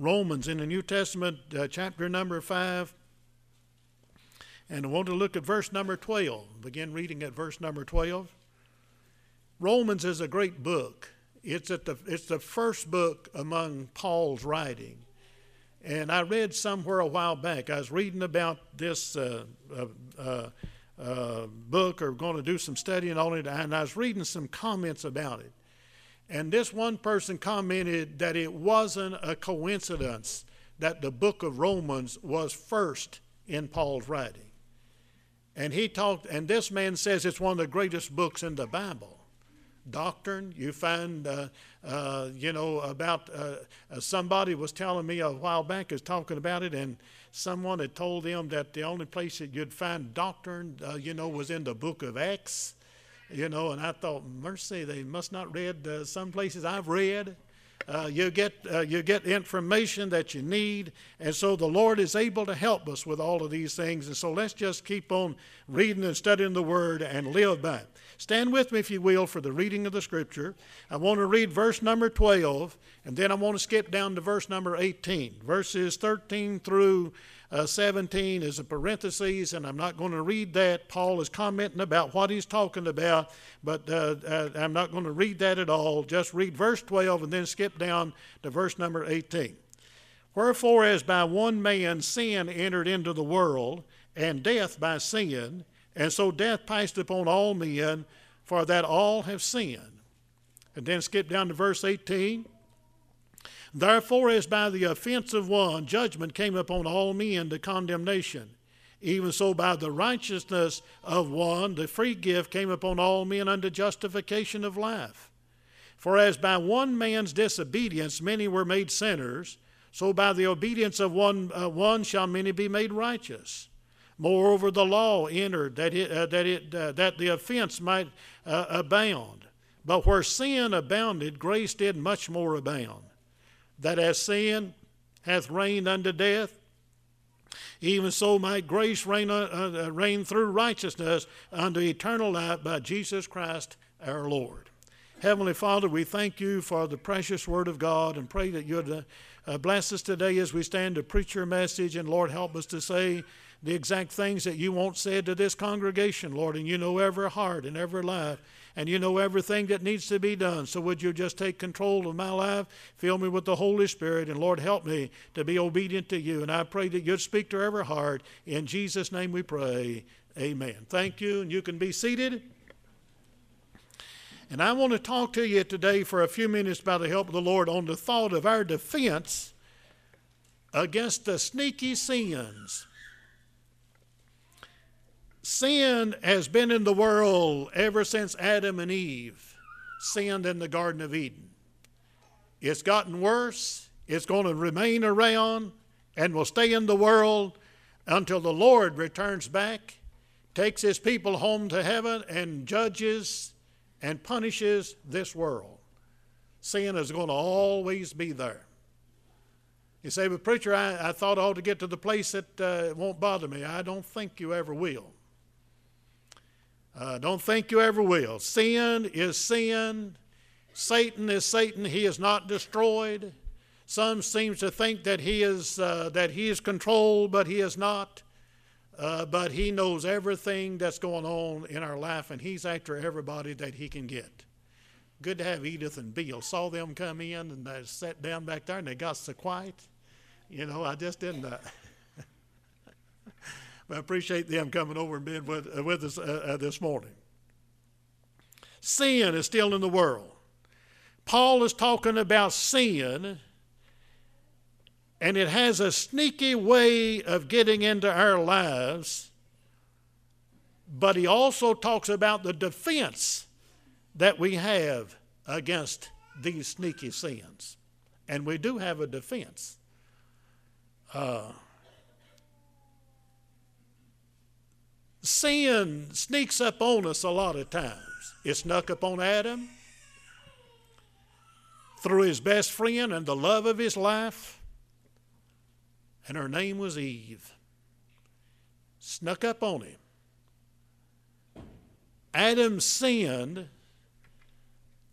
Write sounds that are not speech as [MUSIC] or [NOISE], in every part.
Romans in the New Testament, uh, chapter number 5. And I want to look at verse number 12. Begin reading at verse number 12. Romans is a great book. It's, at the, it's the first book among Paul's writing. And I read somewhere a while back, I was reading about this uh, uh, uh, uh book or going to do some studying on it, and I was reading some comments about it. And this one person commented that it wasn't a coincidence that the book of Romans was first in Paul's writing. And he talked, and this man says it's one of the greatest books in the Bible. Doctrine, you find, uh, uh, you know, about uh, uh somebody was telling me a while back, is talking about it, and someone had told them that the only place that you'd find doctrine, uh, you know, was in the book of Acts you know, and I thought, mercy, they must not read uh, some places I've read. Uh, you get uh, you get information that you need, and so the Lord is able to help us with all of these things. And so let's just keep on reading and studying the Word and live by it. Stand with me, if you will, for the reading of the Scripture. I want to read verse number 12, and then I want to skip down to verse number 18. Verses 13 through uh, 17 is a parenthesis, and I'm not going to read that. Paul is commenting about what he's talking about, but uh, uh, I'm not going to read that at all. Just read verse 12 and then skip down to verse number 18. Wherefore, as by one man sin entered into the world, and death by sin, and so death passed upon all men, for that all have sinned. And then skip down to verse 18. Therefore, as by the offense of one judgment came upon all men to condemnation, even so by the righteousness of one the free gift came upon all men unto justification of life. For as by one man's disobedience many were made sinners, so by the obedience of one, uh, one shall many be made righteous. Moreover, the law entered that, it, uh, that, it, uh, that the offense might uh, abound. But where sin abounded, grace did much more abound that as sin hath reigned unto death, even so might grace reign, uh, uh, reign through righteousness unto eternal life by Jesus Christ our Lord. Heavenly Father, we thank you for the precious word of God and pray that you'd uh, bless us today as we stand to preach your message. And Lord, help us to say the exact things that you want said to this congregation, Lord. And you know every heart and every life and you know everything that needs to be done. So would you just take control of my life, fill me with the Holy Spirit, and Lord, help me to be obedient to you. And I pray that you'd speak to every heart. In Jesus' name we pray. Amen. Thank you, and you can be seated. And I want to talk to you today for a few minutes by the help of the Lord on the thought of our defense against the sneaky sins Sin has been in the world ever since Adam and Eve sinned in the Garden of Eden. It's gotten worse. It's going to remain around and will stay in the world until the Lord returns back, takes his people home to heaven, and judges and punishes this world. Sin is going to always be there. You say, but preacher, I, I thought I ought to get to the place that uh, won't bother me. I don't think you ever will. Uh, don't think you ever will. Sin is sin. Satan is Satan. He is not destroyed. Some seems to think that he is uh, that he is controlled, but he is not. Uh, but he knows everything that's going on in our life, and he's after everybody that he can get. Good to have Edith and Bill. Saw them come in, and they sat down back there, and they got so quiet. You know, I just didn't. Uh, I appreciate them coming over and being with, uh, with us uh, uh, this morning. Sin is still in the world. Paul is talking about sin, and it has a sneaky way of getting into our lives, but he also talks about the defense that we have against these sneaky sins. And we do have a defense. Uh, sin sneaks up on us a lot of times. It snuck up on Adam through his best friend and the love of his life, and her name was Eve. Snuck up on him. Adam sinned,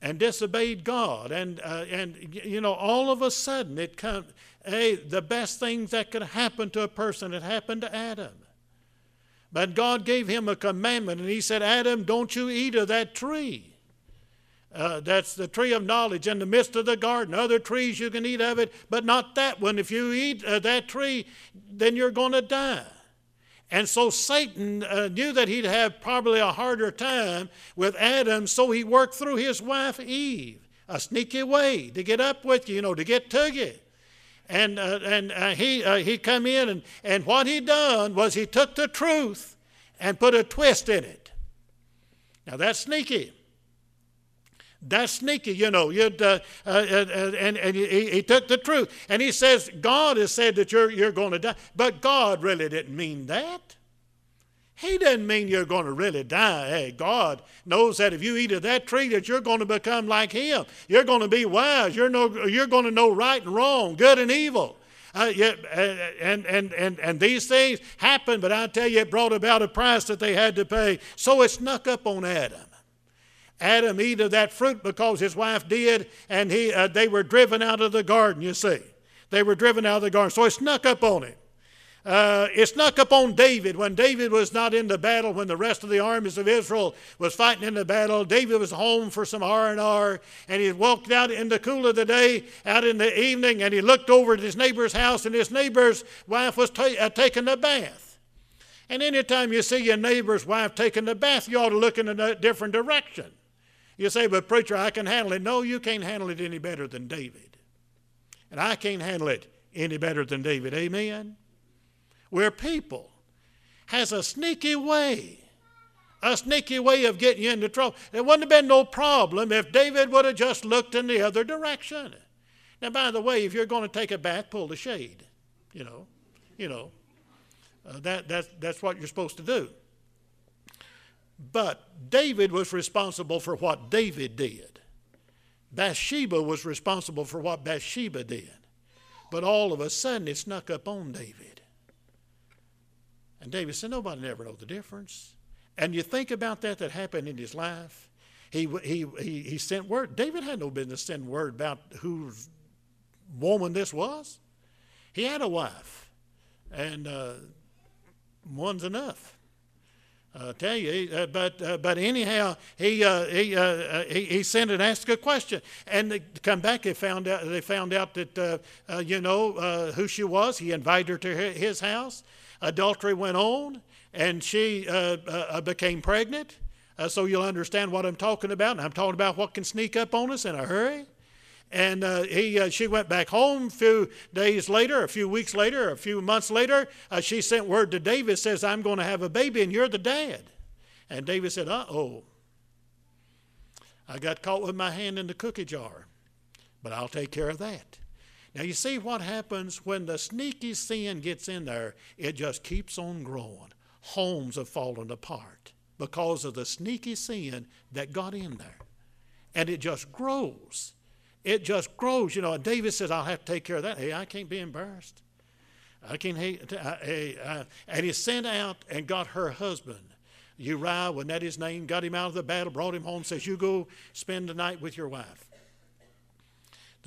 and disobeyed God. And, uh, and you know, all of a sudden it comes, hey, the best things that could happen to a person had happened to Adam. But God gave him a commandment, and he said, Adam, don't you eat of that tree. Uh, that's the tree of knowledge in the midst of the garden. Other trees you can eat of it, but not that one. If you eat uh, that tree, then you're going to die. And so Satan uh, knew that he'd have probably a harder time with Adam, so he worked through his wife Eve, a sneaky way to get up with you, you know, to get to you. And, uh, and uh, he, uh, he come in, and, and what he done was he took the truth and put a twist in it. Now that's sneaky. That's sneaky, you know. You'd, uh, uh, uh, and and he, he, took the truth. And he says, God has said that you're, you're going to die. But God really didn't mean that. He doesn't mean you're going to really die. Hey, God knows that if you eat of that tree, that you're going to become like Him. You're going to be wise. You're, no, you're going to know right and wrong, good and evil. Uh, yeah, uh, and, and, and, and these things happened, but I tell you, it brought about a price that they had to pay. So it snuck up on Adam. Adam eat of that fruit because his wife did, and he, uh, they were driven out of the garden, you see. They were driven out of the garden. So it snuck up on him. Uh, it snuck up on David when David was not in the battle, when the rest of the armies of Israel was fighting in the battle. David was home for some R&R, and he walked out in the cool of the day, out in the evening, and he looked over at his neighbor's house, and his neighbor's wife was ta- uh, taking a bath. And anytime you see your neighbor's wife taking a bath, you ought to look in a different direction. You say, but preacher, I can handle it. No, you can't handle it any better than David. And I can't handle it any better than David. Amen? Where people has a sneaky way, a sneaky way of getting you into trouble. There wouldn't have been no problem if David would have just looked in the other direction. Now, by the way, if you're going to take a bath, pull the shade. You know, you know, uh, that, that's, that's what you're supposed to do. But David was responsible for what David did. Bathsheba was responsible for what Bathsheba did. But all of a sudden it snuck up on David. And David said, Nobody never know the difference. And you think about that that happened in his life. He, he, he, he sent word. David had no business sending word about whose woman this was. He had a wife, and uh, one's enough. Uh, tell you, uh, but uh, but anyhow, he uh, he, uh, uh, he, he sent and asked a question, and they come back. They found out they found out that you know who she was. He invited her to his house. Adultery went on, and she became pregnant. so you'll understand what I'm talking about. And I'm talking about what can sneak up on us in a hurry. And uh, he, uh, she went back home a few days later, a few weeks later, a few months later. Uh, she sent word to David, says, I'm going to have a baby and you're the dad. And David said, uh oh. I got caught with my hand in the cookie jar, but I'll take care of that. Now, you see what happens when the sneaky sin gets in there, it just keeps on growing. Homes have fallen apart because of the sneaky sin that got in there. And it just grows it just grows. You know, and David says, I'll have to take care of that. Hey, I can't be embarrassed. I can't, hey, hey, uh, and he sent out and got her husband. Uriah, wasn't that his name? Got him out of the battle, brought him home, says, You go spend the night with your wife.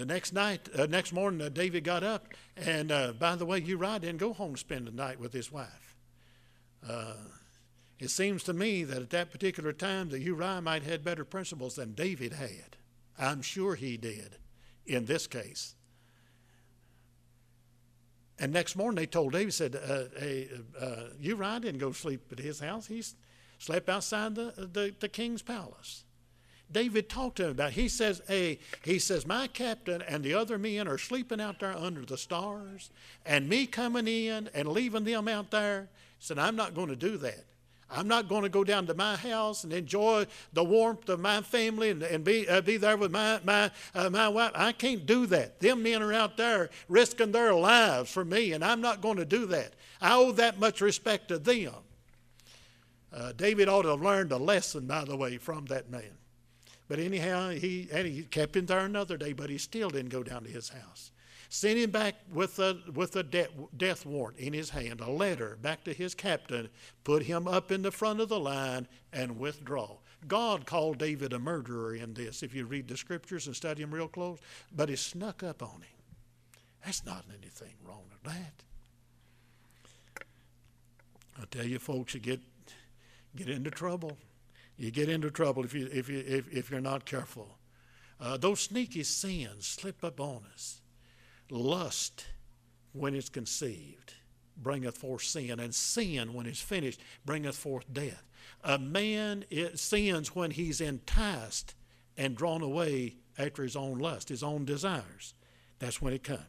The next night, uh, next morning, uh, David got up, and uh, by the way, Uriah didn't go home to spend the night with his wife. Uh, it seems to me that at that particular time, that Uriah might have had better principles than David had. I'm sure he did in this case. And next morning they told David, said, uh, hey, uh, Uriah didn't go sleep at his house. He slept outside the, the, the, king's palace. David talked to him about. He says, hey, he says, my captain and the other men are sleeping out there under the stars, and me coming in and leaving them out there. He said, I'm not going to do that. I'm not going to go down to my house and enjoy the warmth of my family and, and be, uh, be there with my, my, uh, my wife. I can't do that. Them men are out there risking their lives for me, and I'm not going to do that. I owe that much respect to them. Uh, David ought to have learned a lesson, by the way, from that man. But anyhow, he, and he kept him there another day, but he still didn't go down to his house sent him back with a, with a de- death warrant in his hand, a letter back to his captain, put him up in the front of the line, and withdraw. God called David a murderer in this, if you read the scriptures and study them real close, but it snuck up on him. That's not anything wrong with that. I tell you, folks, you get get into trouble. You get into trouble if you if you if, if you're not careful. Uh, those sneaky sins slip up on us. Lust, when it's conceived, bringeth forth sin, and sin, when it's finished, bringeth forth death. A man sins when he's enticed and drawn away after his own lust, his own desires. That's when it comes.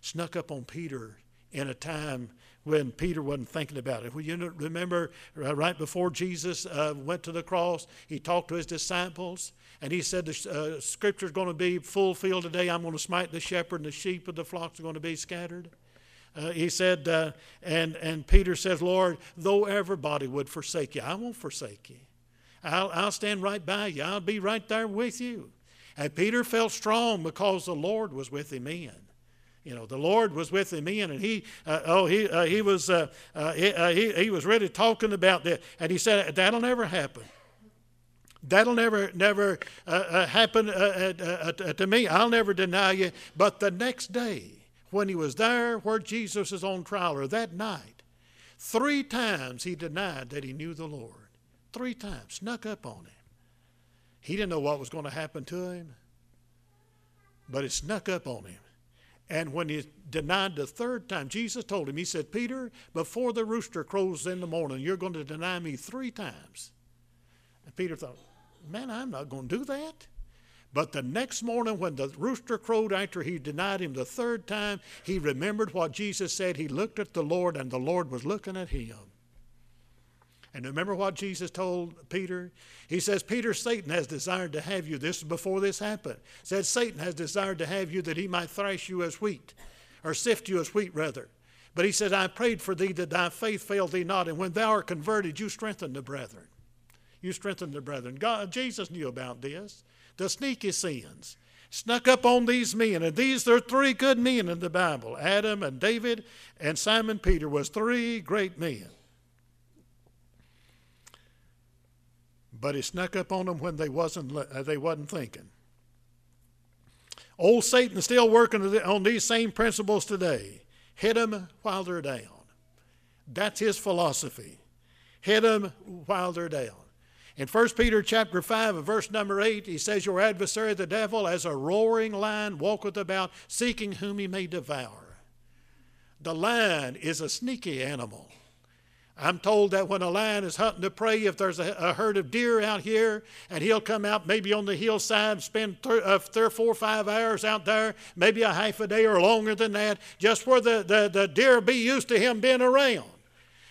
Snuck up on Peter in a time when Peter wasn't thinking about it. Well, you remember right before Jesus uh, went to the cross, he talked to his disciples and he said, The uh, scripture is going to be fulfilled today. I'm going to smite the shepherd, and the sheep of the flocks are going to be scattered. Uh, he said, uh, and, and Peter says, Lord, though everybody would forsake you, I won't forsake you. I'll, I'll stand right by you. I'll be right there with you. And Peter felt strong because the Lord was with him in. You know, the Lord was with him in, and he, uh, oh, he, uh, he was, uh, uh he, uh, he, he was really talking about that, and he said that'll never happen. That'll never, never uh, happen to me. I'll never deny you. But the next day, when he was there where Jesus is on trial, or that night, three times he denied that he knew the Lord. Three times, snuck up on him. He didn't know what was going to happen to him, but it snuck up on him. And when he denied the third time, Jesus told him, He said, Peter, before the rooster crows in the morning, you're going to deny me three times. And Peter thought, Man, I'm not going to do that. But the next morning, when the rooster crowed after he denied him the third time, he remembered what Jesus said. He looked at the Lord, and the Lord was looking at him. And remember what Jesus told Peter? He says, Peter, Satan has desired to have you. This is before this happened. Said Satan has desired to have you that he might thrash you as wheat, or sift you as wheat, rather. But he said, I prayed for thee that thy faith fail thee not, and when thou art converted, you strengthen the brethren. You strengthen the brethren. God, Jesus knew about this. The sneaky sins snuck up on these men, and these are three good men in the Bible. Adam and David and Simon Peter was three great men. But it snuck up on them when they wasn't uh, they wasn't thinking. Old Satan is still working on these same principles today. Hit them while they're down. That's his philosophy. Hit them while they're down. In 1 Peter chapter 5 and verse number 8, he says, Your adversary the devil as a roaring lion walketh about, seeking whom he may devour. The lion is a sneaky animal. I'm told that when a lion is hunting to prey, if there's a, a herd of deer out here, and he'll come out maybe on the hillside, spend th- uh, three or four or five hours out there, maybe a half a day or longer than that, just where the, the, the deer be used to him being around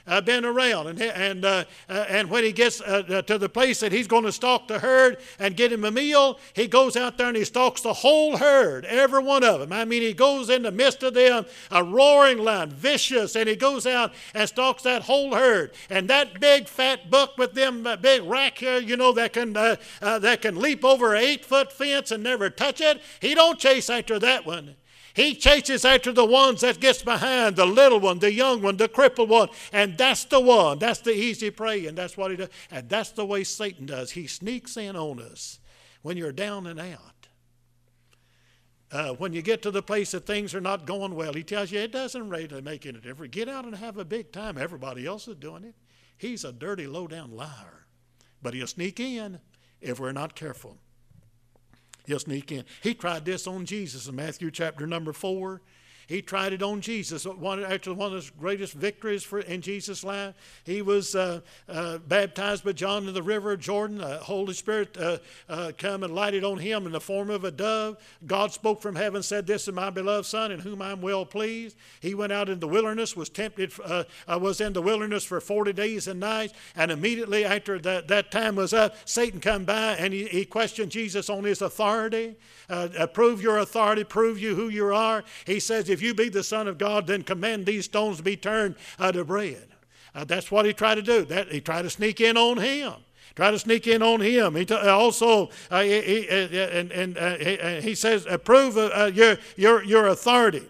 uh, been around. And, and, uh, uh, and when he gets uh, uh, to the place that he's going to stalk the herd and get him a meal, he goes out there and he stalks the whole herd, every one of them. I mean, he goes in the midst of them, a roaring lion, vicious, and he goes out and stalks that whole herd. And that big fat buck with them big rack here, you know, that can, that can leap over an eight foot fence and never touch it, he don't chase after that one. He chases after the ones that gets behind, the little one, the young one, the crippled one. And that's the one. That's the easy prey. And that's what he does. And that's the way Satan does. He sneaks in on us when you're down and out. Uh, when you get to the place that things are not going well, he tells you it doesn't really make any difference. Get out and have a big time. Everybody else is doing it. He's a dirty, low down liar. But he'll sneak in if we're not careful. He'll sneak in. He tried this on Jesus in Matthew chapter number 4. He tried it on Jesus. One, actually, one of the greatest victories for, in Jesus' life. He was uh, uh, baptized by John in the river of Jordan. The Holy Spirit uh, uh, come and lighted on him in the form of a dove. God spoke from heaven, said, "This is my beloved Son, in whom I'm well pleased." He went out in the wilderness, was tempted, uh, was in the wilderness for forty days and nights, and immediately after that, that time was up, Satan come by and he, he questioned Jesus on his authority. prove your authority. Prove you who you are. He says, if if you be the Son of God, then command these stones to be turned uh, to bread. Uh, that's what he tried to do. That He tried to sneak in on him. Try to sneak in on him. He t- also, uh, he, he, uh, and, and uh, he, uh, he, says, prove your, your, your authority.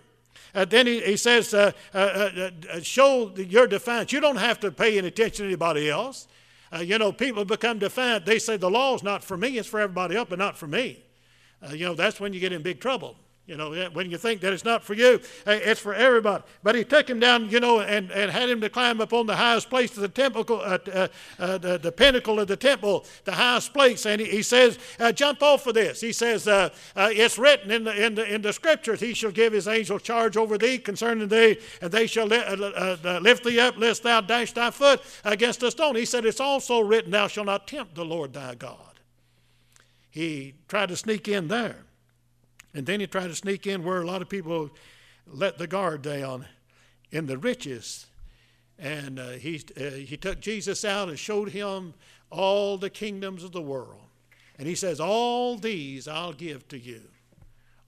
Uh, then he, he says, uh, uh, show your defiance. You don't have to pay any attention to anybody else. Uh, you know, people become defiant. They say the law is not for me, it's for everybody else, but not for me. Uh, you know, that's when you get in big trouble. You know, when you think that it's not for you, it's for everybody. But he took him down, you know, and, and had him to climb up on the highest place of the temple, uh, uh, uh, the, the, pinnacle of the temple, the highest place. And he, he says, uh, jump off of this. He says, uh, uh, it's written in the, in, the, in the scriptures, he shall give his angel charge over thee concerning thee, and they shall li- lift thee up, lest thou dash thy foot against a stone. He said, it's also written, thou shalt not tempt the Lord thy God. He tried to sneak in there. And then he tried to sneak in where a lot of people let the guard down in the riches. And uh, he, uh, he took Jesus out and showed him all the kingdoms of the world. And he says, All these I'll give to you.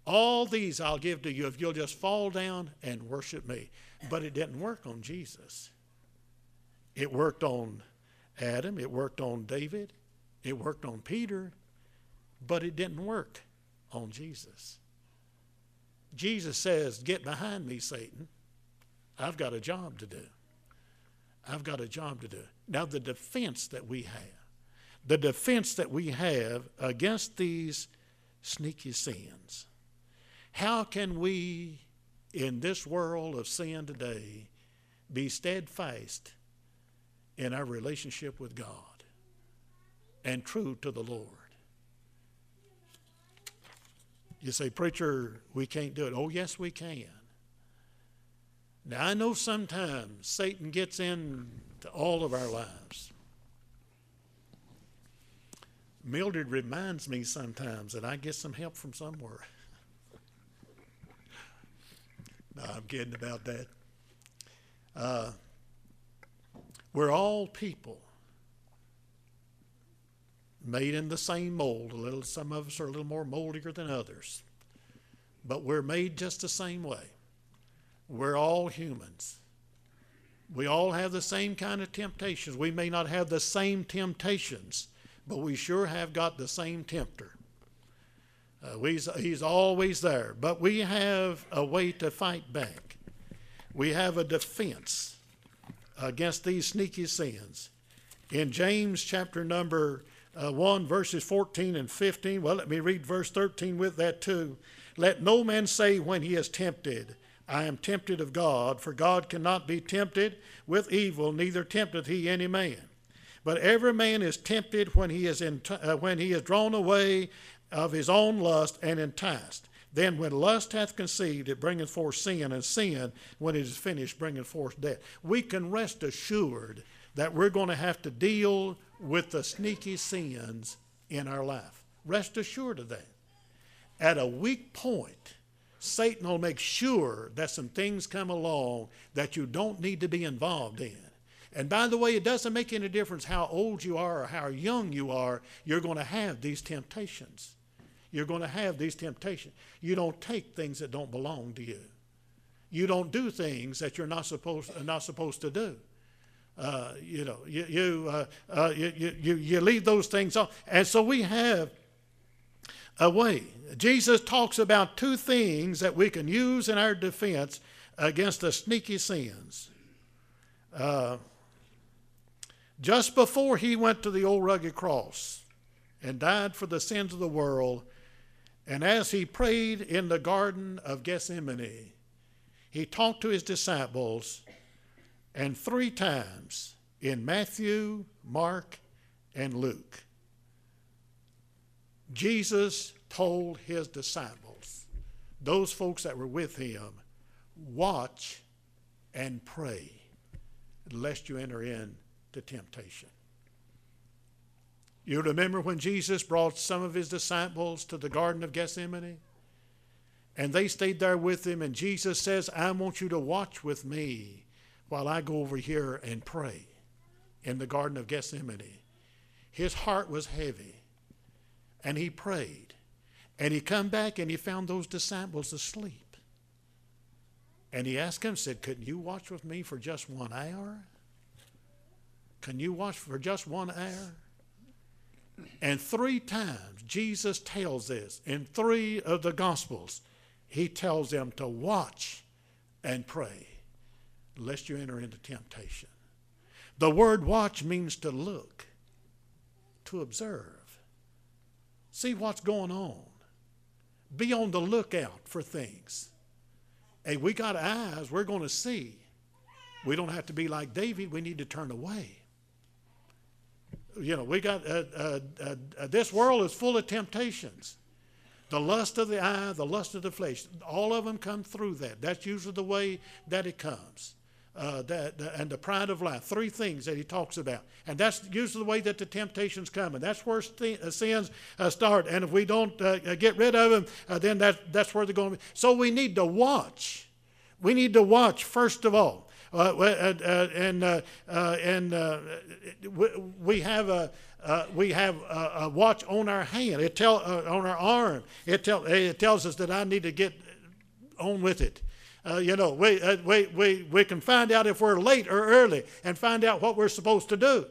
All these I'll give to you if you'll just fall down and worship me. But it didn't work on Jesus. It worked on Adam, it worked on David, it worked on Peter, but it didn't work on Jesus. Jesus says, Get behind me, Satan. I've got a job to do. I've got a job to do. Now, the defense that we have, the defense that we have against these sneaky sins, how can we, in this world of sin today, be steadfast in our relationship with God and true to the Lord? You say, Preacher, we can't do it. Oh, yes, we can. Now, I know sometimes Satan gets into all of our lives. Mildred reminds me sometimes that I get some help from somewhere. [LAUGHS] no, I'm kidding about that. Uh, we're all people made in the same mold. A little, some of us are a little more moldier than others, but we're made just the same way. We're all humans. We all have the same kind of temptations. We may not have the same temptations, but we sure have got the same tempter. Uh, he's always there, but we have a way to fight back. We have a defense against these sneaky sins. In James chapter number uh, 1, verses 14 and 15. Well, let me read verse 13 with that too. Let no man say when he is tempted, I am tempted of God, for God cannot be tempted with evil, neither tempteth he any man. But every man is tempted when he is, in, uh, when he is drawn away of his own lust and enticed. Then, when lust hath conceived, it bringeth forth sin, and sin, when it is finished, bringeth forth death. We can rest assured that we're going to have to deal with the sneaky sins in our life. Rest assured of that. At a weak point, Satan will make sure that some things come along that you don't need to be involved in. And by the way, it doesn't make any difference how old you are or how young you are, you're going to have these temptations. You're going to have these temptations. You don't take things that don't belong to you. You don't do things that you're not supposed, not supposed to do. Uh, you know, you you, uh, uh, you, you you leave those things off, and so we have a way. Jesus talks about two things that we can use in our defense against the sneaky sins. Uh, just before he went to the old rugged cross and died for the sins of the world, and as he prayed in the Garden of Gethsemane, he talked to his disciples and three times in Matthew, Mark, and Luke, Jesus told his disciples, those folks that were with him, watch and pray lest you enter into temptation. You remember when Jesus brought some of his disciples to the Garden of Gethsemane? And they stayed there with him, and Jesus says, I want you to watch with me while I go over here and pray in the Garden of Gethsemane. His heart was heavy, and he prayed. And he come back and he found those disciples asleep. And he asked them, said, Couldn't you watch with me for just one hour? Can you watch for just one hour? And three times Jesus tells this in three of the Gospels. He tells them to watch and pray lest you enter into temptation. The word watch means to look. to observe. See what's going on. Be on the lookout for things. Hey, we got eyes, we're going to see. We don't have to be like David, we need to turn away. You know, we got, uh, uh, uh, this world is full of temptations. The lust of the eye, the lust of the flesh, all of them come through that. That's usually the way that it comes. Uh, that, and the pride of life. Three things that he talks about. And that's usually the way that the temptations come. And that's where uh, sins uh, start. And if we don't uh, uh get rid of them, uh, then that, that's where they're going to be. So we need to watch. We need to watch, first of all. and and we have a. Uh, we have a, a, watch on our hand. It tell uh, on our arm. It tell it tells us that I need to get on with it. Uh, you know, we, uh, we, we, we can find out if we're late or early and find out what we're supposed to do.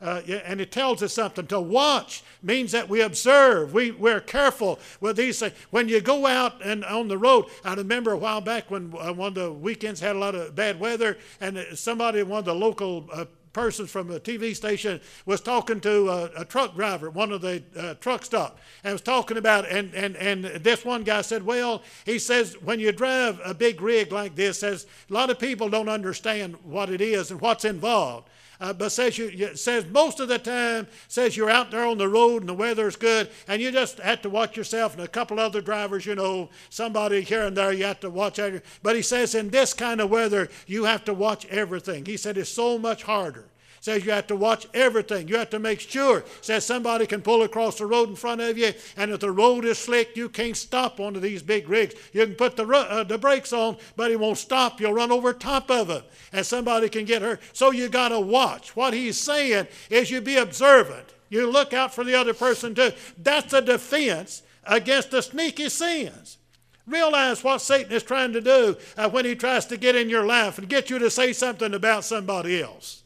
Uh, and it tells us something. To watch means that we observe. We, we're careful with these things. When you go out and on the road, I remember a while back when uh, one of the weekends had a lot of bad weather, and somebody, one of the local person from a TV station was talking to a, a truck driver, one of the uh, truck stop, and was talking about, and, and, and this one guy said, well, he says, when you drive a big rig like this, says a lot of people don't understand what it is and what's involved. Uh, but says you says most of the time says you're out there on the road and the weather's good and you just have to watch yourself and a couple other drivers you know somebody here and there you have to watch out. But he says in this kind of weather you have to watch everything. He said it's so much harder says you have to watch everything. You have to make sure. Says somebody can pull across the road in front of you, and if the road is slick, you can't stop one of these big rigs. You can put the, uh, the brakes on, but it won't stop. You'll run over top of it, and somebody can get hurt. So you got to watch. What he's saying is you be observant. You look out for the other person too. That's a defense against the sneaky sins. Realize what Satan is trying to do uh, when he tries to get in your life and get you to say something about somebody else.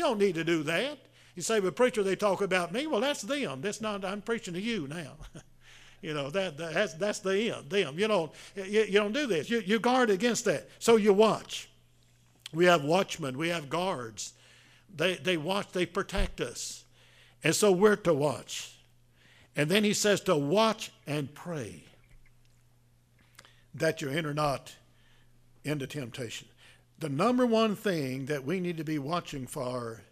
You don't need to do that. You say, but preacher, they talk about me. Well, that's them. That's not. I'm preaching to you now. [LAUGHS] you know that, that's that's them. Them. You don't you, you don't do this. You you guard against that. So you watch. We have watchmen. We have guards. They they watch. They protect us, and so we're to watch. And then he says to watch and pray that you enter not into temptation the number one thing that we need to be watching for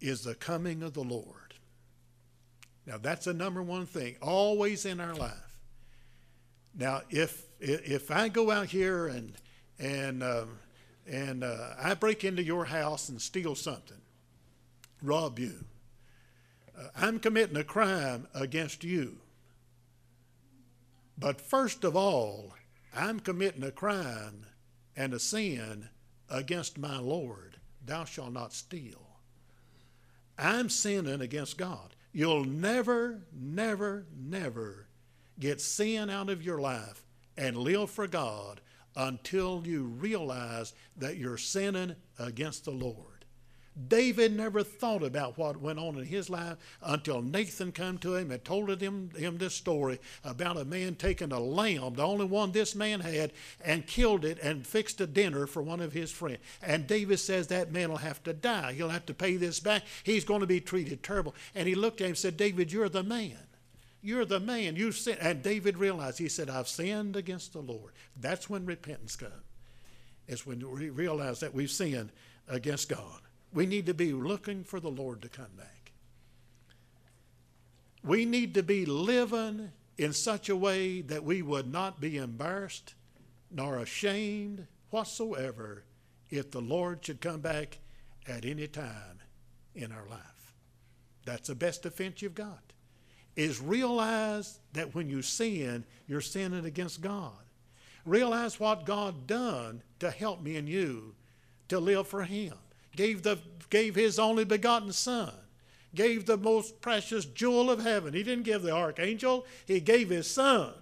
is the coming of the Lord. Now, that's the number one thing, always in our life. Now, if if I go out here and and um, and uh, I break into your house and steal something, rob you, uh, I'm committing a crime against you. But first of all, I'm committing a crime and a sin against my Lord. Thou shalt not steal. I'm sinning against God. You'll never, never, never get sin out of your life and live for God until you realize that you're sinning against the Lord. David never thought about what went on in his life until Nathan came to him and told him, him this story about a man taking a lamb, the only one this man had, and killed it and fixed a dinner for one of his friends. And David says that man will have to die. He'll have to pay this back. He's going to be treated terrible. And he looked at him and said, David, you're the man. You're the man. You've sinned. And David realized, he said, I've sinned against the Lord. That's when repentance comes. It's when we realize that we've sinned against God. We need to be looking for the Lord to come back. We need to be living in such a way that we would not be embarrassed nor ashamed whatsoever if the Lord should come back at any time in our life. That's the best defense you've got. Is realize that when you sin, you're sinning against God. Realize what God done to help me and you to live for Him gave, the, gave his only begotten Son, gave the most precious jewel of heaven. He didn't give the archangel, he gave his Son.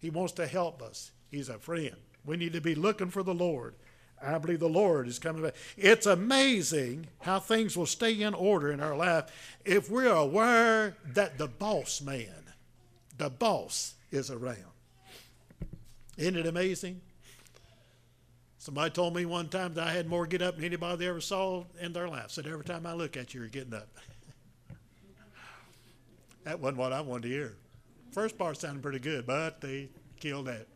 He wants to help us. He's a friend. We need to be looking for the Lord. I believe the Lord is coming back. It's amazing how things will stay in order in our life if we're aware that the boss man, the boss, is around. Isn't it amazing? Somebody told me one time that I had more get up than anybody they ever saw in their life. Said every time I look at you, you're getting up. [LAUGHS] That wasn't what I wanted to hear. First part sounded pretty good, but they killed that.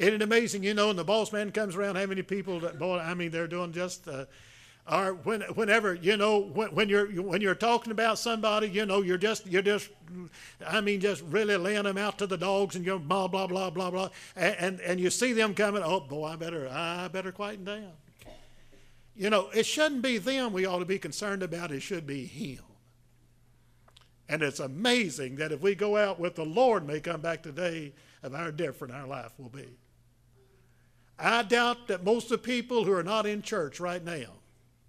Isn't it amazing? You know, and the boss man comes around, how many people that, boy, I mean, they're doing just, uh, or when, whenever, you know, when, when you're, when you're talking about somebody, you know, you're just, you're just, I mean, just really laying them out to the dogs and you're blah, blah, blah, blah, blah. And, and, and you see them coming, oh, boy, I better, I better quieten down. You know, it shouldn't be them we ought to be concerned about, it should be him. And it's amazing that if we go out with the Lord may come back today, of how different our life will be. I doubt that most of the people who are not in church right now,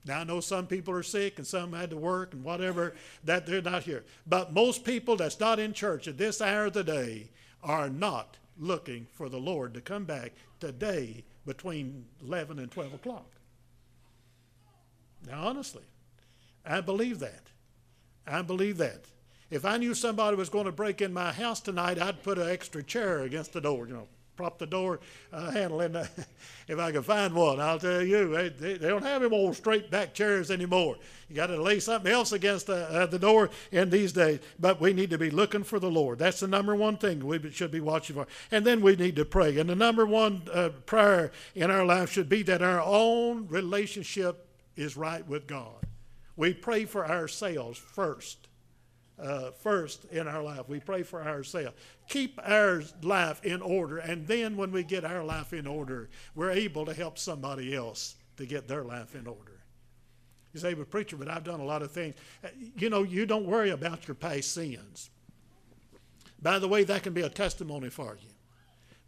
now I know some people are sick and some had to work and whatever, that they're not here. But most people that's not in church at this hour of the day are not looking for the Lord to come back today between 11 and 12 o'clock. Now, honestly, I believe that. I believe that. If I knew somebody was going to break in my house tonight, I'd put an extra chair against the door, you know, prop the door uh, handle in. The, [LAUGHS] if I could find one, I'll tell you, they, they, they, don't have them old straight back chairs anymore. You got to lay something else against the, uh, the door in these days. But we need to be looking for the Lord. That's the number one thing we should be watching for. And then we need to pray. And the number one uh, prayer in our life should be that our own relationship is right with God. We pray for ourselves first. Uh, first in our life. We pray for ourselves. Keep our life in order, and then when we get our life in order, we're able to help somebody else to get their life in order. You say, but preacher, but I've done a lot of things. Uh, you know, you don't worry about your past sins. By the way, that can be a testimony for you.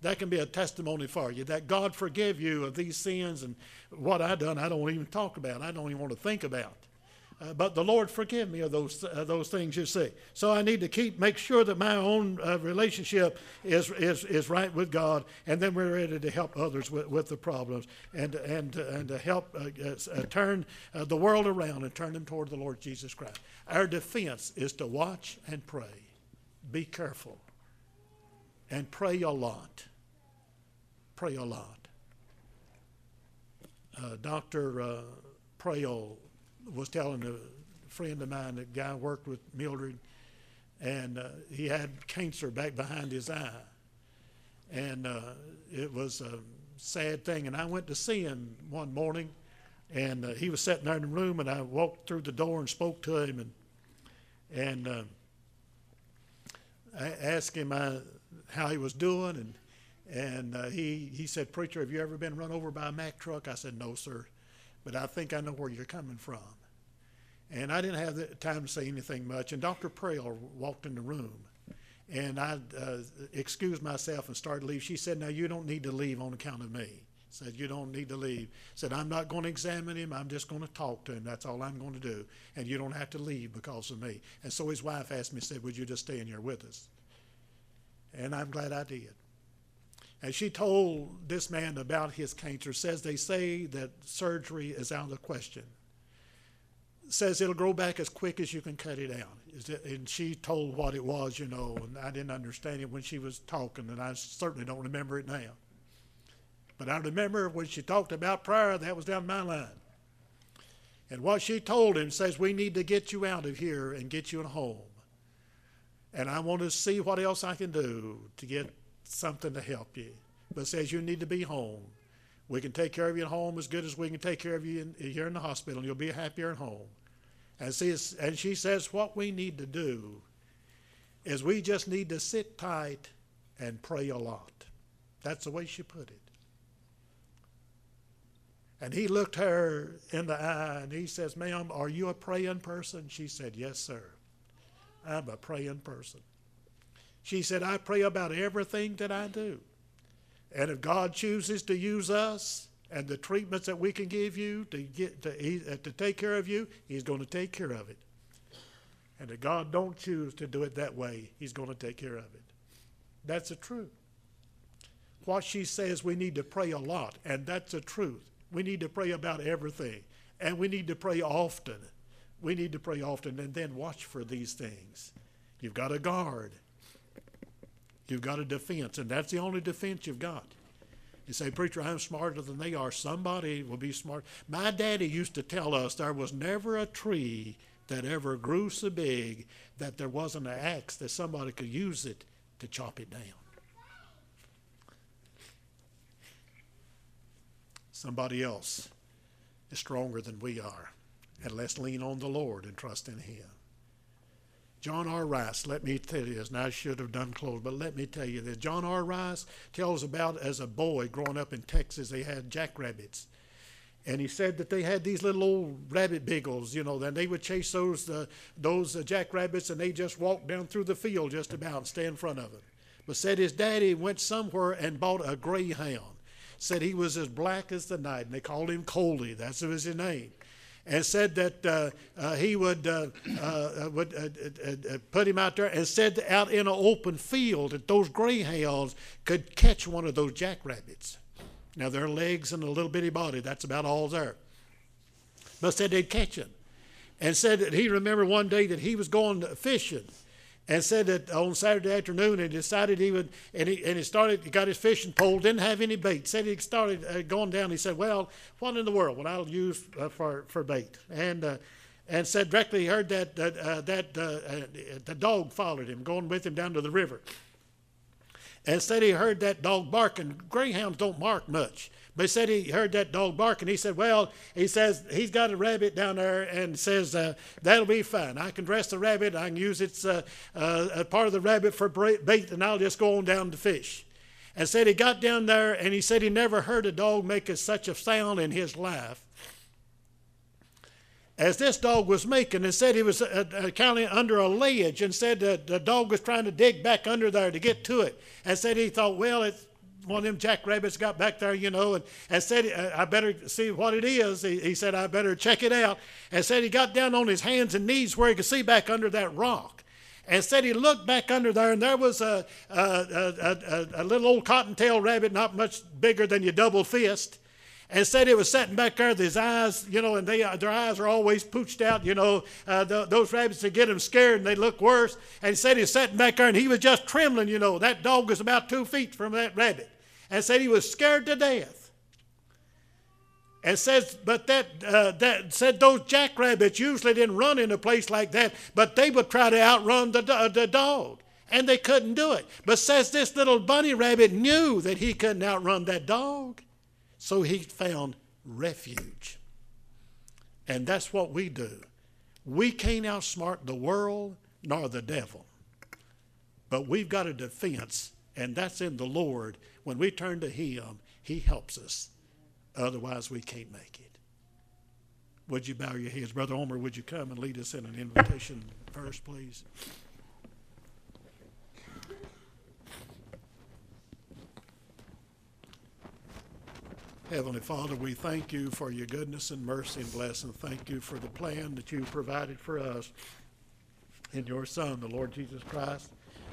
That can be a testimony for you that God forgive you of these sins and what I done. I don't even talk about. I don't even want to think about. Uh, but the Lord forgive me of those uh, those things you see. So I need to keep make sure that my own uh, relationship is, is is right with God, and then we're ready to help others with, with the problems and and and to help uh, uh, turn uh, the world around and turn them toward the Lord Jesus Christ. Our defense is to watch and pray. Be careful and pray a lot. Pray a lot. Doctor uh, Prayel was telling a friend of mine, that guy worked with Mildred, and uh, he had cancer back behind his eye. And uh, it was a sad thing. And I went to see him one morning, and uh, he was sitting there in the room, and I walked through the door and spoke to him, and and uh, I asked him uh, how he was doing, and and uh, he he said, "Preacher, have you ever been run over by a Mack truck?" I said, "No, sir." but I think I know where you're coming from. And I didn't have the time to say anything much. And Dr. Prale walked in the room. And I uh, excused myself and started to leave. She said, Now you don't need to leave on account of me. Said, You don't need to leave. Said, I'm not going to examine him. I'm just going to talk to him. That's all I'm going to do. And you don't have to leave because of me. And so his wife asked me, said, Would you just stay in here with us? And I'm glad I did. And she told this man about his cancer. Says they say that surgery is out of the question. Says it'll grow back as quick as you can cut it out. And she told what it was, you know, and I didn't understand it when she was talking, and I certainly don't remember it now. But I remember when she talked about prayer, that was down my line. And what she told him says, We need to get you out of here and get you in a home. And I want to see what else I can do to get something to help you, but says you need to be home. We can take care of you at home as good as we can take care of you in, here in the hospital. And you'll be happier at home. And, and she says what we need to do is we just need to sit tight and pray a lot. That's the way she put it. And he looked her in the eye and he says, Ma'am, are you a praying person? She said, Yes, sir. I'm a praying person. She said, I pray about everything that I do. And if God chooses to use us and the treatments that we can give you to, get, to, uh, to take care of you, He's going to take care of it. And if God don't choose to do it that way, He's going to take care of it. That's the truth. What she says, we need to pray a lot, and that's the truth. We need to pray about everything, and we need to pray often. We need to pray often and then watch for these things. You've got to guard. You've got a defense, and that's the only defense you've got. You say, Preacher, I'm smarter than they are. Somebody will be smart. My daddy used to tell us there was never a tree that ever grew so big that there wasn't an axe that somebody could use it to chop it down. Somebody else is stronger than we are. And let's lean on the Lord and trust in Him. John R. Rice, let me tell you this, and I should have done close, but let me tell you this. John R. Rice tells about as a boy growing up in Texas, they had jackrabbits. And he said that they had these little old rabbit beagles, you know, then they would chase those, uh, those uh, jackrabbits and they just walked down through the field just about and stay in front of them. But said his daddy went somewhere and bought a greyhound. Said he was as black as the night, and they called him Coley. That was his name and said that uh, uh, he would, uh, would put him out there and said out in an open field that those greyhounds could catch one of those jackrabbits. Now, their legs and a little bitty body, that's about all there. But said they'd catch him. And said that he remembered one day that he was going fishing and said that on Saturday afternoon he decided he would, and he, and he started, he got his fishing pole, didn't have any bait. Said he started uh, going down. He said, Well, what in the world would I use uh, for, for bait? And, uh, and said directly he heard that, that, uh, that uh, uh, the dog followed him, going with him down to the river. And said he heard that dog barking. Greyhounds don't bark much. But he said he heard that dog bark, and he said, "Well, he says he's got a rabbit down there, and says uh, that'll be fine. I can dress the rabbit. I can use its uh, uh, part of the rabbit for bait, and I'll just go on down to fish." And said he got down there, and he said he never heard a dog make such a sound in his life as this dog was making and said he was uh, uh, kind of under a ledge and said the dog was trying to dig back under there to get to it and said he thought well it's one of them jackrabbits got back there, you know, and, and said, uh, I better see what it is. He, he said, I better check it out. And said he got down on his hands and knees where he could see back under that rock. And said he looked back under there, and there was a, a, a, a, a little old cottontail rabbit, not much bigger than your double fist and said it was sitting back there with his eyes, you know, and they, uh, their eyes are always pooched out, you know, uh, the, those rabbits to get them scared and they look worse. And he said he was sitting back there and he was just trembling, you know. That dog was about two feet from that rabbit and said he was scared to death. And says, but that, uh, that said those jackrabbits usually didn't run in a place like that, but they would try to outrun the, uh, the dog, and they couldn't do it. But says this little bunny rabbit knew that he couldn't outrun that dog, so he found refuge. And that's what we do. We can't outsmart the world nor the devil, but we've got a defense, and that's in the Lord when we turn to Him, He helps us. Otherwise, we can't make it. Would you bow your heads? Brother Omer, would you come and lead us in an invitation first, please? Heavenly Father, we thank you for your goodness and mercy and blessing. Thank you for the plan that you provided for us in your Son, the Lord Jesus Christ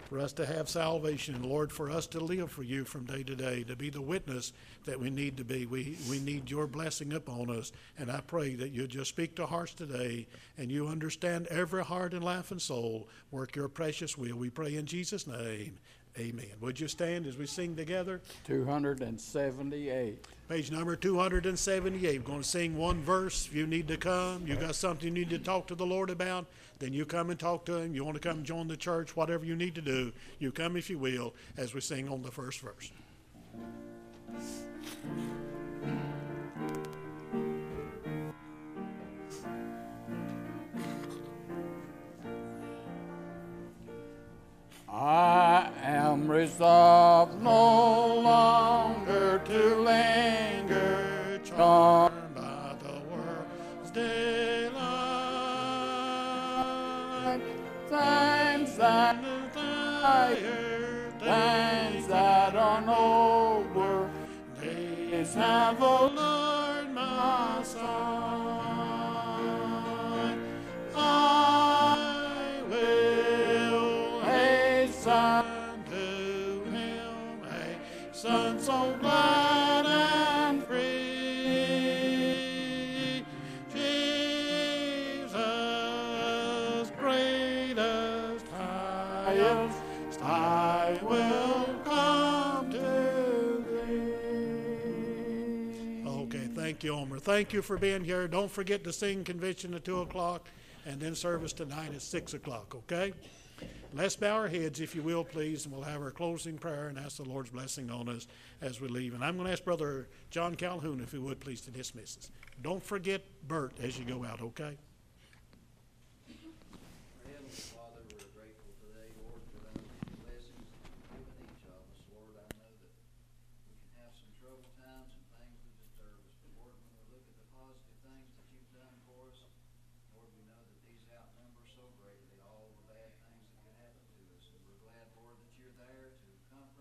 for us to have salvation, Lord, for us to live for you from day to day, to be the witness that we need to be. We, we need your blessing upon us. And I pray that you just speak to hearts today and you understand every heart and life and soul. Work your precious will. We pray in Jesus' name. Amen. Would you stand as we sing together? 278. Page number 278. We're going to sing one verse. If you need to come, you got something you need to talk to the Lord about, then you come and talk to Him. You want to come join the church, whatever you need to do, you come if you will as we sing on the first verse. I am resolved no longer to linger, charmed by the world's daylight. Things that higher, things that are nobler, these have allured my soul. Thank you, for being here. Don't forget to sing convention at 2 o'clock. and then service tonight at 6 o'clock, okay? Let's bow our heads, if you will, please, and we'll have our closing prayer and ask the Lord's blessing on us as we leave. And I'm going to ask Brother John Calhoun, if he would, please, to dismiss us. Don't forget Bert as you go out, okay?